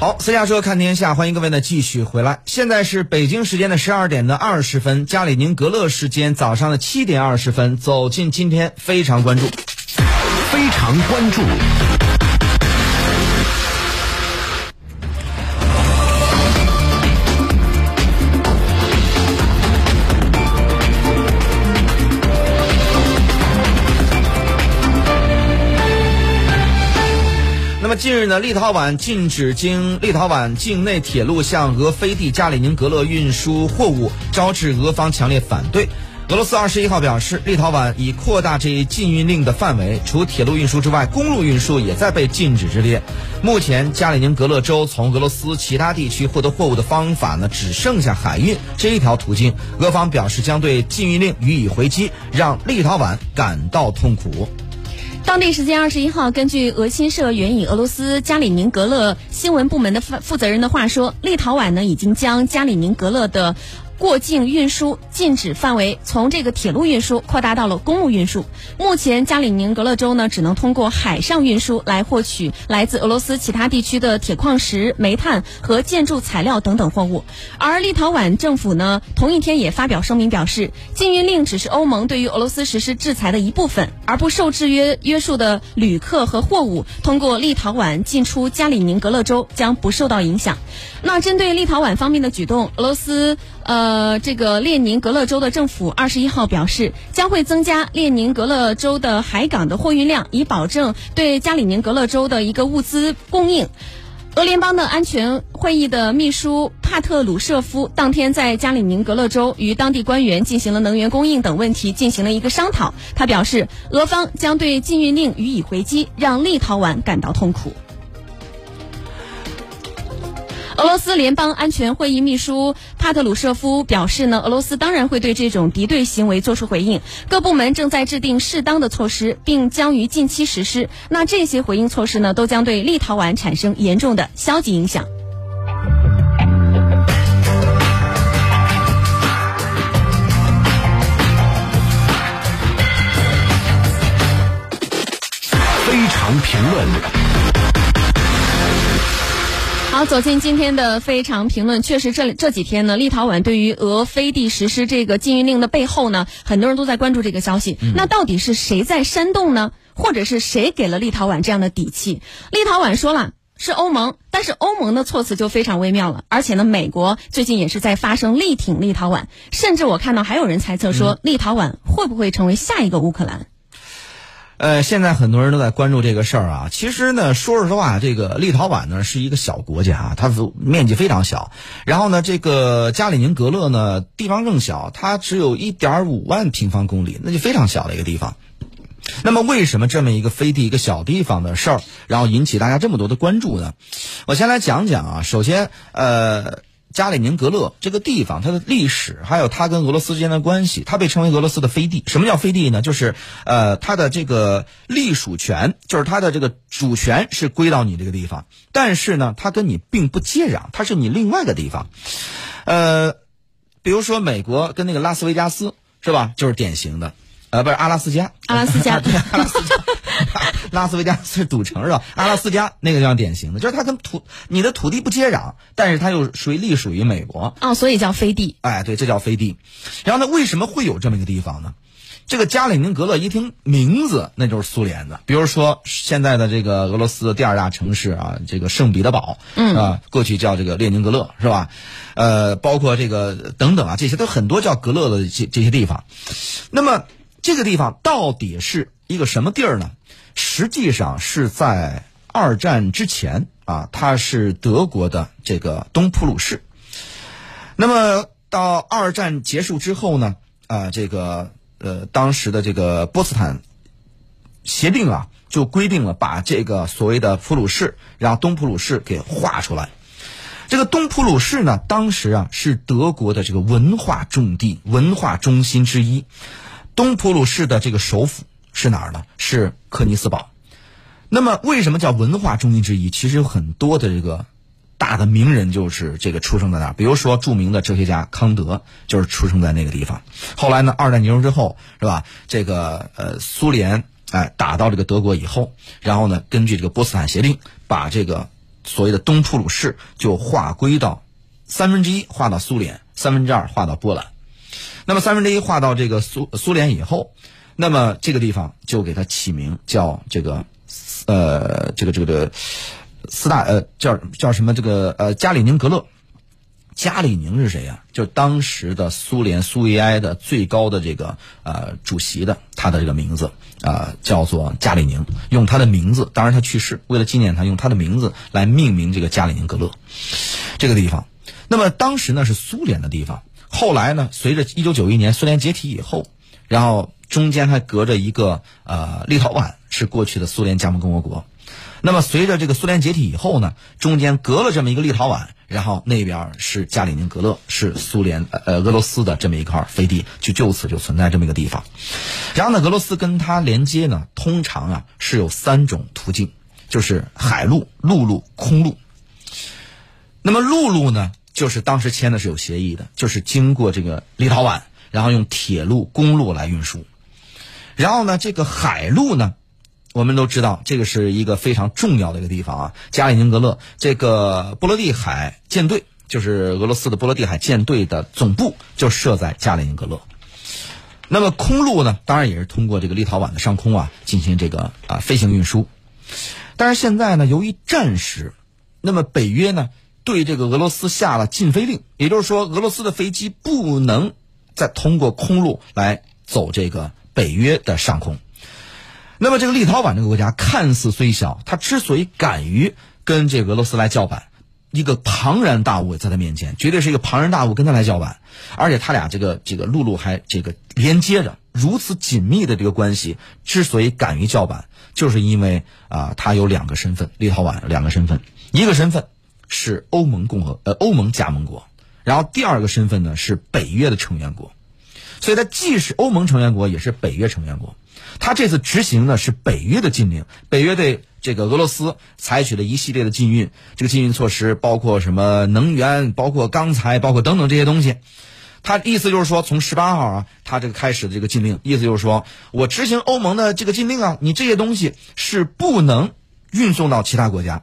好，私家车看天下，欢迎各位呢继续回来。现在是北京时间的十二点的二十分，加里宁格勒时间早上的七点二十分，走进今天非常关注，非常关注。近日呢，立陶宛禁止经立陶宛境内铁路向俄飞地加里宁格勒运输货物，招致俄方强烈反对。俄罗斯二十一号表示，立陶宛已扩大这一禁运令的范围，除铁路运输之外，公路运输也在被禁止之列。目前，加里宁格勒州从俄罗斯其他地区获得货物的方法呢，只剩下海运这一条途径。俄方表示将对禁运令予以回击，让立陶宛感到痛苦。当地时间二十一号，根据俄新社援引俄罗斯加里宁格勒新闻部门的负负责人的话说，立陶宛呢已经将加里宁格勒的。过境运输禁止范围从这个铁路运输扩大到了公路运输。目前，加里宁格勒州呢只能通过海上运输来获取来自俄罗斯其他地区的铁矿石、煤炭和建筑材料等等货物。而立陶宛政府呢，同一天也发表声明表示，禁运令只是欧盟对于俄罗斯实施制裁的一部分，而不受制约约束的旅客和货物通过立陶宛进出加里宁格勒州将不受到影响。那针对立陶宛方面的举动，俄罗斯。呃，这个列宁格勒州的政府二十一号表示，将会增加列宁格勒州的海港的货运量，以保证对加里宁格勒州的一个物资供应。俄联邦的安全会议的秘书帕特鲁舍夫当天在加里宁格勒州与当地官员进行了能源供应等问题进行了一个商讨。他表示，俄方将对禁运令予以回击，让立陶宛感到痛苦。俄罗斯联邦安全会议秘书帕特鲁舍夫表示呢，俄罗斯当然会对这种敌对行为作出回应，各部门正在制定适当的措施，并将于近期实施。那这些回应措施呢，都将对立陶宛产生严重的消极影响。非常评论。好，走进今天的非常评论。确实，这这几天呢，立陶宛对于俄飞地实施这个禁运令的背后呢，很多人都在关注这个消息。那到底是谁在煽动呢？或者是谁给了立陶宛这样的底气？立陶宛说了是欧盟，但是欧盟的措辞就非常微妙了。而且呢，美国最近也是在发声力挺立陶宛，甚至我看到还有人猜测说，立陶宛会不会成为下一个乌克兰？呃，现在很多人都在关注这个事儿啊。其实呢，说实话，这个立陶宛呢是一个小国家，它面积非常小。然后呢，这个加里宁格勒呢地方更小，它只有一点五万平方公里，那就非常小的一个地方。那么，为什么这么一个飞地、一个小地方的事儿，然后引起大家这么多的关注呢？我先来讲讲啊。首先，呃。加里宁格勒这个地方，它的历史还有它跟俄罗斯之间的关系，它被称为俄罗斯的飞地。什么叫飞地呢？就是呃，它的这个隶属权，就是它的这个主权是归到你这个地方，但是呢，它跟你并不接壤，它是你另外的地方。呃，比如说美国跟那个拉斯维加斯是吧？就是典型的。呃，不是阿拉斯加，阿拉斯加，对，阿拉斯加，拉斯维加斯是赌城是吧？阿拉斯加那个地方典型的，就是它跟土你的土地不接壤，但是它又属于隶属于美国，哦，所以叫飞地。哎，对，这叫飞地。然后呢，为什么会有这么一个地方呢？这个加里宁格勒一听名字，那就是苏联的。比如说现在的这个俄罗斯的第二大城市啊，这个圣彼得堡，嗯啊，过去叫这个列宁格勒是吧？呃，包括这个等等啊，这些都很多叫格勒的这这些地方。那么。这个地方到底是一个什么地儿呢？实际上是在二战之前啊，它是德国的这个东普鲁士。那么到二战结束之后呢，啊，这个呃当时的这个波茨坦协定啊，就规定了把这个所谓的普鲁士，然后东普鲁士给划出来。这个东普鲁士呢，当时啊是德国的这个文化重地、文化中心之一。东普鲁士的这个首府是哪儿呢？是柯尼斯堡。那么，为什么叫文化中心之一？其实有很多的这个大的名人就是这个出生在那儿。比如说，著名的哲学家康德就是出生在那个地方。后来呢，二战结束之后，是吧？这个呃，苏联哎打到这个德国以后，然后呢，根据这个波茨坦协定，把这个所谓的东普鲁士就划归到三分之一划到苏联，三分之二划到波兰。那么三分之一划到这个苏苏联以后，那么这个地方就给它起名叫这个呃这个这个这个斯大呃叫叫什么这个呃加里宁格勒。加里宁是谁呀、就当时的苏联苏维埃的最高的这个呃主席的他的这个名字啊、叫做加里宁，用他的名字，当然他去世，为了纪念他，用他的名字来命名这个加里宁格勒这个地方。那么当时呢是苏联的地方，后来呢随着一九九一年苏联解体以后，然后中间还隔着一个呃立陶宛是过去的苏联加盟共和国。那么随着这个苏联解体以后呢，中间隔了这么一个立陶宛，然后那边是加里宁格勒，是苏联呃俄罗斯的这么一块飞地，就就此就存在这么一个地方。然后呢，俄罗斯跟它连接呢，通常啊是有三种途径，就是海路、陆路、空路。那么陆路呢，就是当时签的是有协议的，就是经过这个立陶宛，然后用铁路、公路来运输。然后呢，这个海路呢，我们都知道这个是一个非常重要的一个地方啊，加里宁格勒这个波罗的海舰队，就是俄罗斯的波罗的海舰队的总部就设在加里宁格勒。那么空路呢，当然也是通过这个立陶宛的上空啊进行这个啊飞行运输。但是现在呢，由于战时，那么北约呢对这个俄罗斯下了禁飞令，也就是说，俄罗斯的飞机不能再通过空路来走这个北约的上空。那么这个立陶宛这个国家看似虽小，它之所以敢于跟这个俄罗斯来叫板，一个庞然大物在他面前，绝对是一个庞然大物跟他来叫板，而且他俩这个这个陆路还这个连接着，如此紧密的这个关系，之所以敢于叫板，就是因为啊、他有两个身份，立陶宛两个身份，一个身份是欧盟共和呃欧盟加盟国，然后第二个身份呢是北约的成员国，所以它既是欧盟成员国，也是北约成员国。他这次执行的是北约的禁令，北约对这个俄罗斯采取了一系列的禁运，这个禁运措施包括什么能源，包括钢材，包括等等这些东西。他意思就是说，从十八号啊，他这个开始的这个禁令，意思就是说我执行欧盟的这个禁令啊，你这些东西是不能运送到其他国家。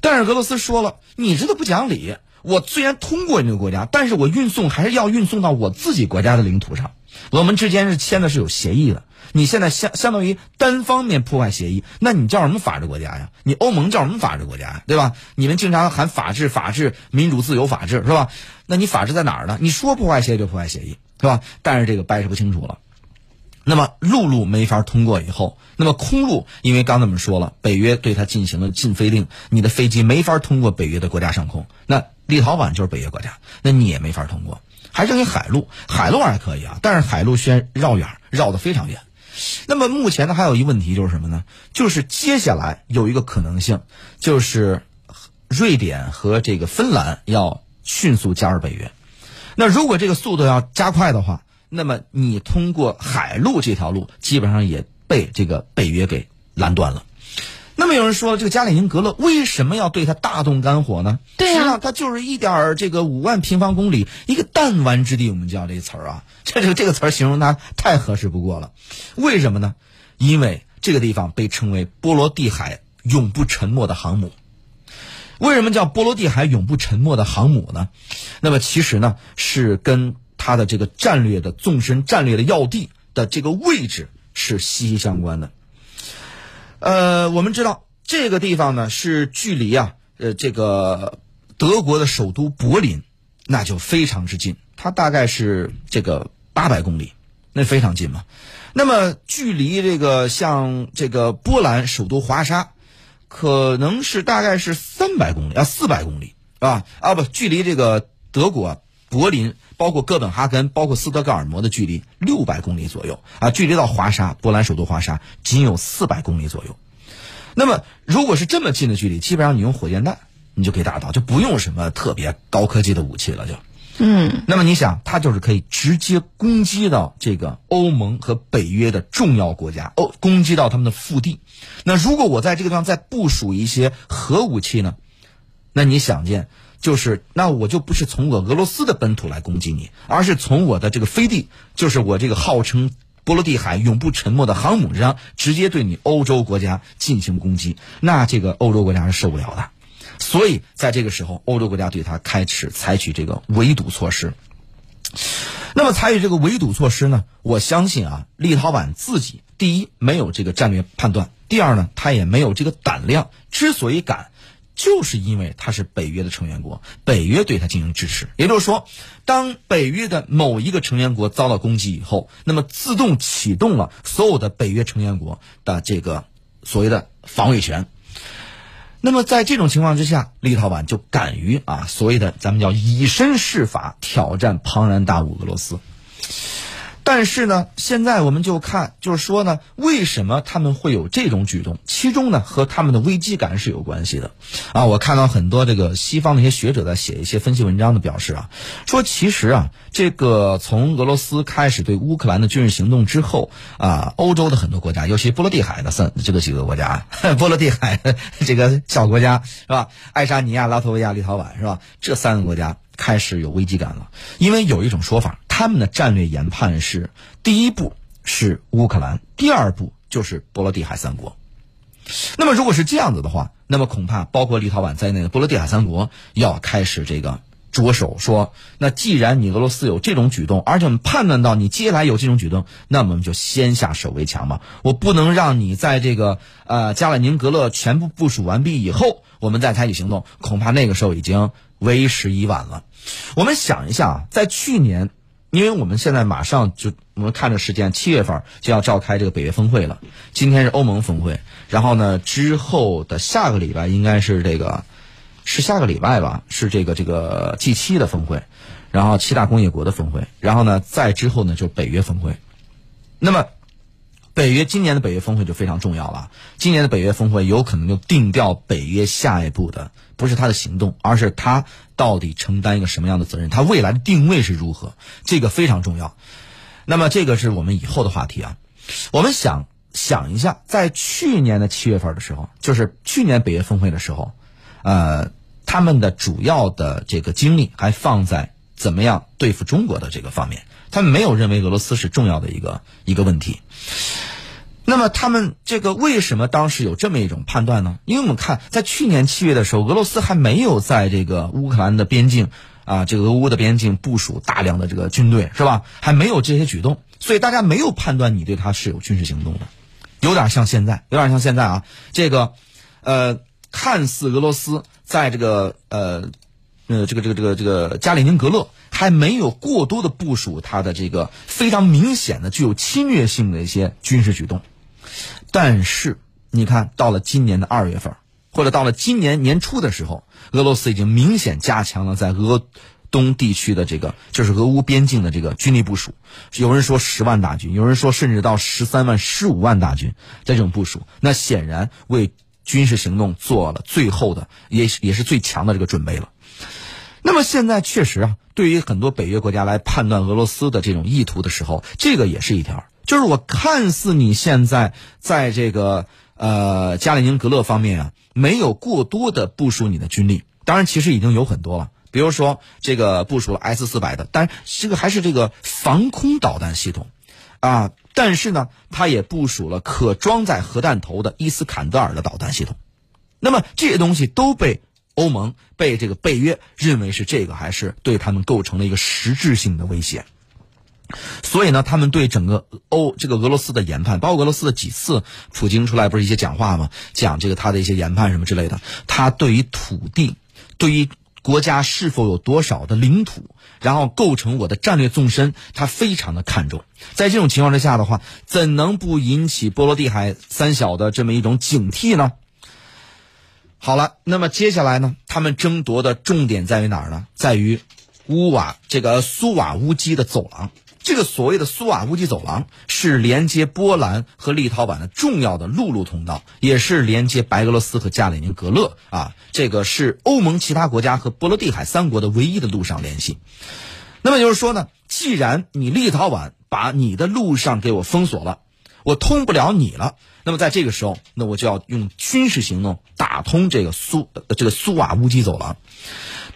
但是俄罗斯说了，你这都不讲理。我虽然通过你这个国家，但是我运送还是要运送到我自己国家的领土上。我们之间是签的是有协议的。你现在相相当于单方面破坏协议，那你叫什么法治国家呀？你欧盟叫什么法治国家呀？对吧？你们经常喊法治、法治、民主、自由、法治，是吧？那你法治在哪儿呢？你说破坏协议就破坏协议，是吧？但是这个掰扯不清楚了。那么陆路没法通过以后，那么空路，因为刚才我们说了，北约对它进行了禁飞令，你的飞机没法通过北约的国家上空。那立陶宛就是北约国家，那你也没法通过。还剩下海路，海路还可以啊，但是海路需要绕远，绕得非常远。那么目前呢，还有一个问题就是什么呢？就是接下来有一个可能性，就是瑞典和这个芬兰要迅速加入北约。那如果这个速度要加快的话，那么你通过海路这条路基本上也被这个北约给拦断了。那么有人说，这个加里宁格勒为什么要对它大动肝火呢？实际上它就是一点儿这个五万平方公里一个弹丸之地，我们叫这个词儿啊，这这个这个词儿形容它太合适不过了。为什么呢？因为这个地方被称为波罗的海永不沉没的航母。为什么叫波罗的海永不沉没的航母呢？那么其实呢，是跟它的这个战略的纵深、战略的要地的这个位置是息息相关的。呃，我们知道这个地方呢是距离啊，呃，这个德国的首都柏林，那就非常之近，它大概是这个八百公里，那非常近嘛。那么距离这个像这个波兰首都华沙，可能是大概是三百公里啊，四百公里啊啊不，距离这个德国柏林，包括哥本哈根，包括斯德哥尔摩的距离六百公里左右啊，距离到华沙，波兰首都华沙仅有四百公里左右。那么如果是这么近的距离，基本上你用火箭弹你就可以打到，就不用什么特别高科技的武器了，就。嗯，那么你想，它就是可以直接攻击到这个欧盟和北约的重要国家，哦，攻击到他们的腹地。那如果我在这个地方再部署一些核武器呢？那你想见，就是那我就不是从我俄罗斯的本土来攻击你，而是从我的这个飞地，就是我这个号称波罗的海永不沉没的航母上，直接对你欧洲国家进行攻击。那这个欧洲国家是受不了的。所以在这个时候，欧洲国家对他开始采取这个围堵措施。那么采取这个围堵措施呢？我相信啊，立陶宛自己第一没有这个战略判断，第二呢，他也没有这个胆量。之所以敢，就是因为他是北约的成员国，北约对他进行支持。也就是说，当北约的某一个成员国遭到攻击以后，那么自动启动了所有的北约成员国的这个所谓的防卫权。那么在这种情况之下，立陶宛就敢于啊所谓的咱们叫以身试法，挑战庞然大物俄罗斯。但是呢，现在我们就看，就是说呢，为什么他们会有这种举动？其中呢，和他们的危机感是有关系的。啊，我看到很多这个西方的一些学者在写一些分析文章的表示啊，说其实啊，这个从俄罗斯开始对乌克兰的军事行动之后啊，欧洲的很多国家，尤其波罗的海的三这个几个国家，波罗的海这个小国家是吧？爱沙尼亚、拉脱维亚、立陶宛是吧？这三个国家。开始有危机感了，因为有一种说法，他们的战略研判是：第一步是乌克兰，第二步就是波罗的海三国。那么如果是这样子的话，那么恐怕包括立陶宛在内的波罗的海三国要开始这个着手说：那既然你俄罗斯有这种举动，而且我们判断到你接下来有这种举动，那我们就先下手为强嘛。我不能让你在这个呃加里宁格勒全部部署完毕以后，我们再采取行动，恐怕那个时候已经为时已晚了。我们想一下，在去年，因为我们现在马上就我们看着时间，七月份就要召开这个北约峰会了。今天是欧盟峰会，然后呢，之后的下个礼拜应该是这个，是下个礼拜吧，是这个这个 G 七的峰会，然后七大工业国的峰会，然后呢，再之后呢，就北约峰会。那么，北约今年的北约峰会就非常重要了。今年的北约峰会有可能就定调北约下一步的。不是他的行动，而是他到底承担一个什么样的责任？他未来的定位是如何？这个非常重要。那么，这个是我们以后的话题啊。我们想想一下，在去年的七月份的时候，就是去年北约峰会的时候，呃，他们的主要的这个精力还放在怎么样对付中国的这个方面，他们没有认为俄罗斯是重要的一个一个问题。那么他们这个为什么当时有这么一种判断呢？因为我们看，在去年七月的时候，俄罗斯还没有在这个乌克兰的边境啊，这个俄乌的边境部署大量的这个军队，是吧？还没有这些举动，所以大家没有判断你对他是有军事行动的，有点像现在，有点像现在啊，这个，呃，看似俄罗斯在这个呃呃这个这个这个这个加里宁格勒还没有过多的部署他的这个非常明显的具有侵略性的一些军事举动。但是，你看到了今年的二月份，或者到了今年年初的时候，俄罗斯已经明显加强了在俄东地区的这个，就是俄乌边境的这个军力部署。有人说十万大军，有人说甚至到十三万、十五万大军在这种部署，那显然为军事行动做了最后的，也也是最强的这个准备了。那么现在确实啊，对于很多北约国家来判断俄罗斯的这种意图的时候，这个也是一条。就是我看似你现在在这个呃加里宁格勒方面啊，没有过多的部署你的军力，当然其实已经有很多了，比如说这个部署了 S 四百的，但这个还是这个防空导弹系统，啊，但是呢，它也部署了可装载核弹头的伊斯坎德尔的导弹系统，那么这些东西都被欧盟被这个北约认为是这个还是对他们构成了一个实质性的威胁。所以呢，他们对整个欧这个俄罗斯的研判，包括俄罗斯的几次普京出来不是一些讲话吗？讲这个他的一些研判什么之类的，他对于土地，对于国家是否有多少的领土，然后构成我的战略纵深，他非常的看重。在这种情况之下的话，怎能不引起波罗的海三小的这么一种警惕呢？好了，那么接下来呢，他们争夺的重点在于哪儿呢？在于乌瓦这个苏瓦乌基的走廊。这个所谓的苏瓦乌基走廊是连接波兰和立陶宛的重要的陆路通道，也是连接白俄罗斯和加里宁格勒啊，这个是欧盟其他国家和波罗的海三国的唯一的陆上联系。那么就是说呢，既然你立陶宛把你的路上给我封锁了，我通不了你了，那么在这个时候，那我就要用军事行动打通这个苏呃这个苏瓦乌基走廊。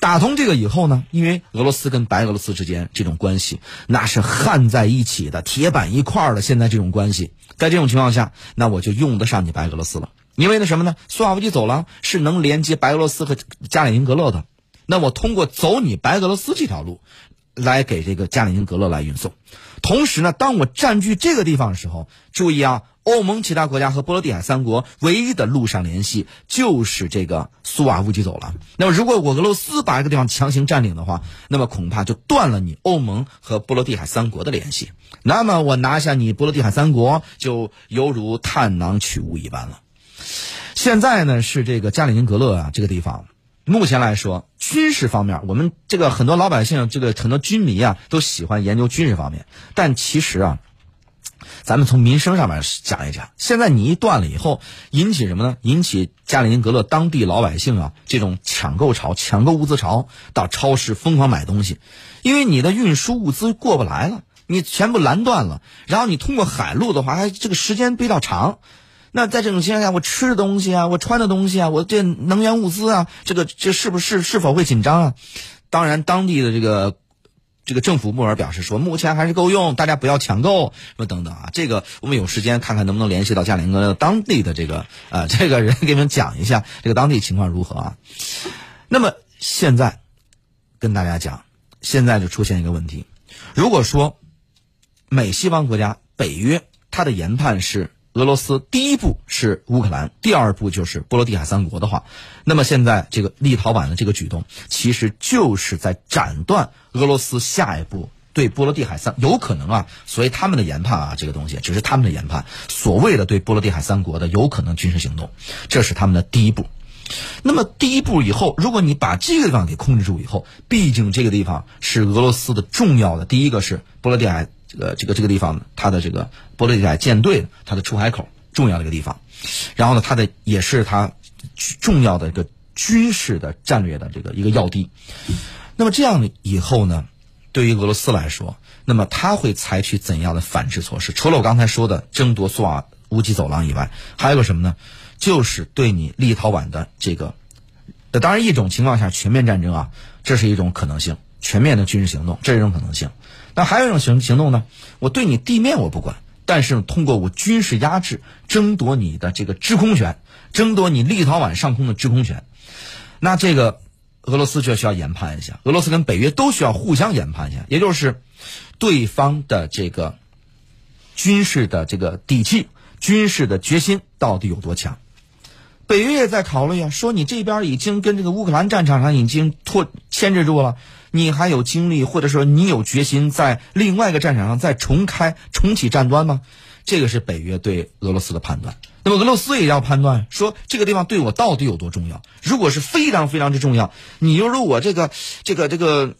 打通这个以后呢，因为俄罗斯跟白俄罗斯之间这种关系那是焊在一起的铁板一块儿的，现在这种关系，在这种情况下，那我就用得上你白俄罗斯了。因为那什么呢？苏瓦乌基走廊是能连接白俄罗斯和加里宁格勒的。那我通过走你白俄罗斯这条路，来给这个加里宁格勒来运送。同时呢，当我占据这个地方的时候，注意啊，欧盟其他国家和波罗的海三国唯一的陆上联系就是这个苏瓦乌基走廊。那么，如果我俄罗斯把这个地方强行占领的话，那么恐怕就断了你欧盟和波罗的海三国的联系。那么，我拿下你波罗的海三国，就犹如探囊取物一般了。现在呢，是这个加里宁格勒啊，这个地方。目前来说，军事方面，我们这个很多老百姓，这个很多军迷啊，都喜欢研究军事方面。但其实啊，咱们从民生上面讲一讲。现在你一断了以后，引起什么呢？引起加里宁格勒当地老百姓啊这种抢购潮、抢购物资潮，到超市疯狂买东西，因为你的运输物资过不来了，你全部拦断了。然后你通过海路的话，还这个时间比较长。那在这种情况下，我吃的东西啊，我穿的东西啊，我这能源物资啊，这个这是不是是否会紧张啊？当然，当地的这个这个政府部门表示说，目前还是够用，大家不要抢购，什么等等啊。这个我们有时间看看能不能联系到嘉陵哥当地的这个呃这个人，给你们讲一下这个当地情况如何啊。那么现在跟大家讲，现在就出现一个问题，如果说美西方国家北约他的研判是。俄罗斯第一步是乌克兰，第二步就是波罗的海三国的话，那么现在这个立陶宛的这个举动，其实就是在斩断俄罗斯下一步对波罗的海三有可能啊，所以他们的研判啊，这个东西只是他们的研判，所谓的对波罗的海三国的有可能军事行动，这是他们的第一步。那么第一步以后，如果你把这个地方给控制住以后，毕竟这个地方是俄罗斯的重要的，第一个是波罗的海。这个这个这个地方，它的这个波罗的海舰队它的出海口重要的一个地方，然后呢，它的也是它重要的一个军事的战略的这个一个要地。那么这样以后呢，对于俄罗斯来说，那么他会采取怎样的反制措施？除了我刚才说的争夺苏瓦乌基走廊以外，还有个什么呢？就是对你立陶宛的这个，当然一种情况下全面战争啊，这是一种可能性，全面的军事行动，这是一种可能性。那还有一种行行动呢？我对你地面我不管，但是通过我军事压制，争夺你的这个制空权，争夺你立陶宛上空的制空权。那这个俄罗斯就需要研判一下，俄罗斯跟北约都需要互相研判一下，也就是对方的这个军事的这个底气、军事的决心到底有多强。北约也在考虑啊，说你这边已经跟这个乌克兰战场上已经拖牵制住了。你还有精力，或者说你有决心在另外一个战场上再重开、重启战端吗？这个是北约对俄罗斯的判断。那么俄罗斯也要判断，说这个地方对我到底有多重要。如果是非常非常之重要，你犹如我这个、这个、这个，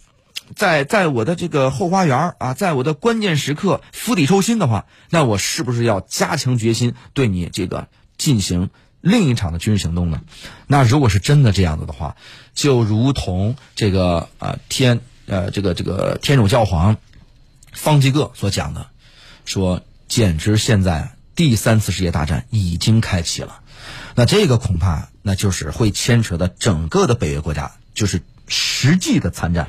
在在我的这个后花园啊，在我的关键时刻釜底抽薪的话，那我是不是要加强决心对你这个进行？另一场的军事行动呢？那如果是真的这样子的话，就如同这个呃天呃这个这个天主教皇方济各所讲的，说简直现在第三次世界大战已经开启了。那这个恐怕那就是会牵扯的整个的北约国家，就是实际的参战，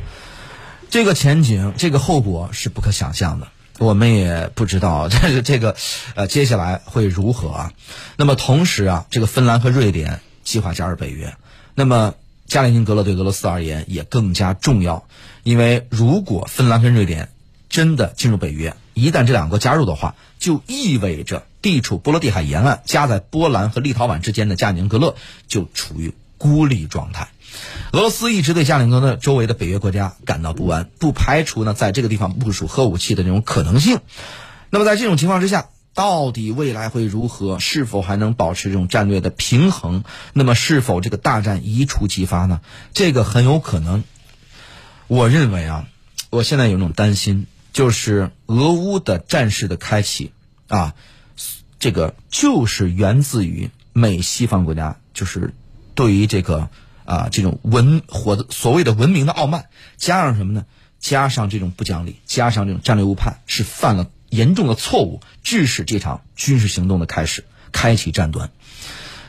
这个前景，这个后果是不可想象的。我们也不知道 这个这个，呃，接下来会如何啊？那么同时啊，这个芬兰和瑞典计划加入北约，那么加里宁格勒对俄罗斯而言也更加重要，因为如果芬兰跟瑞典真的进入北约，一旦这两个加入的话，就意味着地处波罗的海沿岸、夹在波兰和立陶宛之间的加里宁格勒就处于孤立状态。俄罗斯一直对加里宁格勒周围的北约国家感到不安，不排除呢在这个地方部署核武器的这种可能性。那么在这种情况之下，到底未来会如何？是否还能保持这种战略的平衡？那么是否这个大战一触即发呢？这个很有可能。我认为啊，我现在有种担心，就是俄乌的战事的开启啊，这个就是源自于美西方国家，就是对于这个。啊，这种文火的所谓的文明的傲慢，加上什么呢？加上这种不讲理，加上这种战略误判，是犯了严重的错误，致使这场军事行动的开始，开启战端。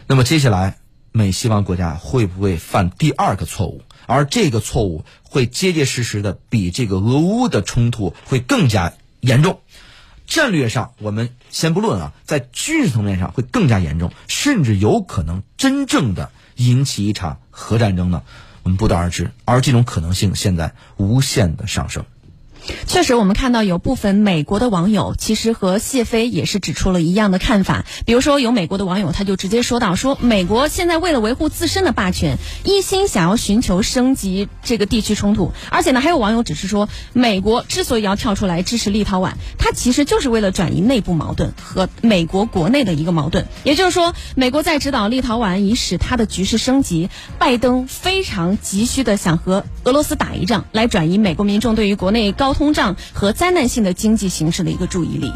那么接下来，美西方国家会不会犯第二个错误？而这个错误会结结实实的比这个俄乌的冲突会更加严重。战略上我们先不论啊，在军事层面上会更加严重，甚至有可能真正的引起一场核战争呢？我们不得而知。而这种可能性现在无限的上升。确实，我们看到有部分美国的网友其实和谢飞也是指出了一样的看法。比如说，有美国的网友他就直接说到：“说美国现在为了维护自身的霸权，一心想要寻求升级这个地区冲突。而且呢，还有网友指出说，美国之所以要跳出来支持立陶宛，它其实就是为了转移内部矛盾和美国国内的一个矛盾。也就是说，美国在指导立陶宛以使它的局势升级。拜登非常急需的想和俄罗斯打一仗，来转移美国民众对于国内高。”通胀和灾难性的经济形势的一个注意力。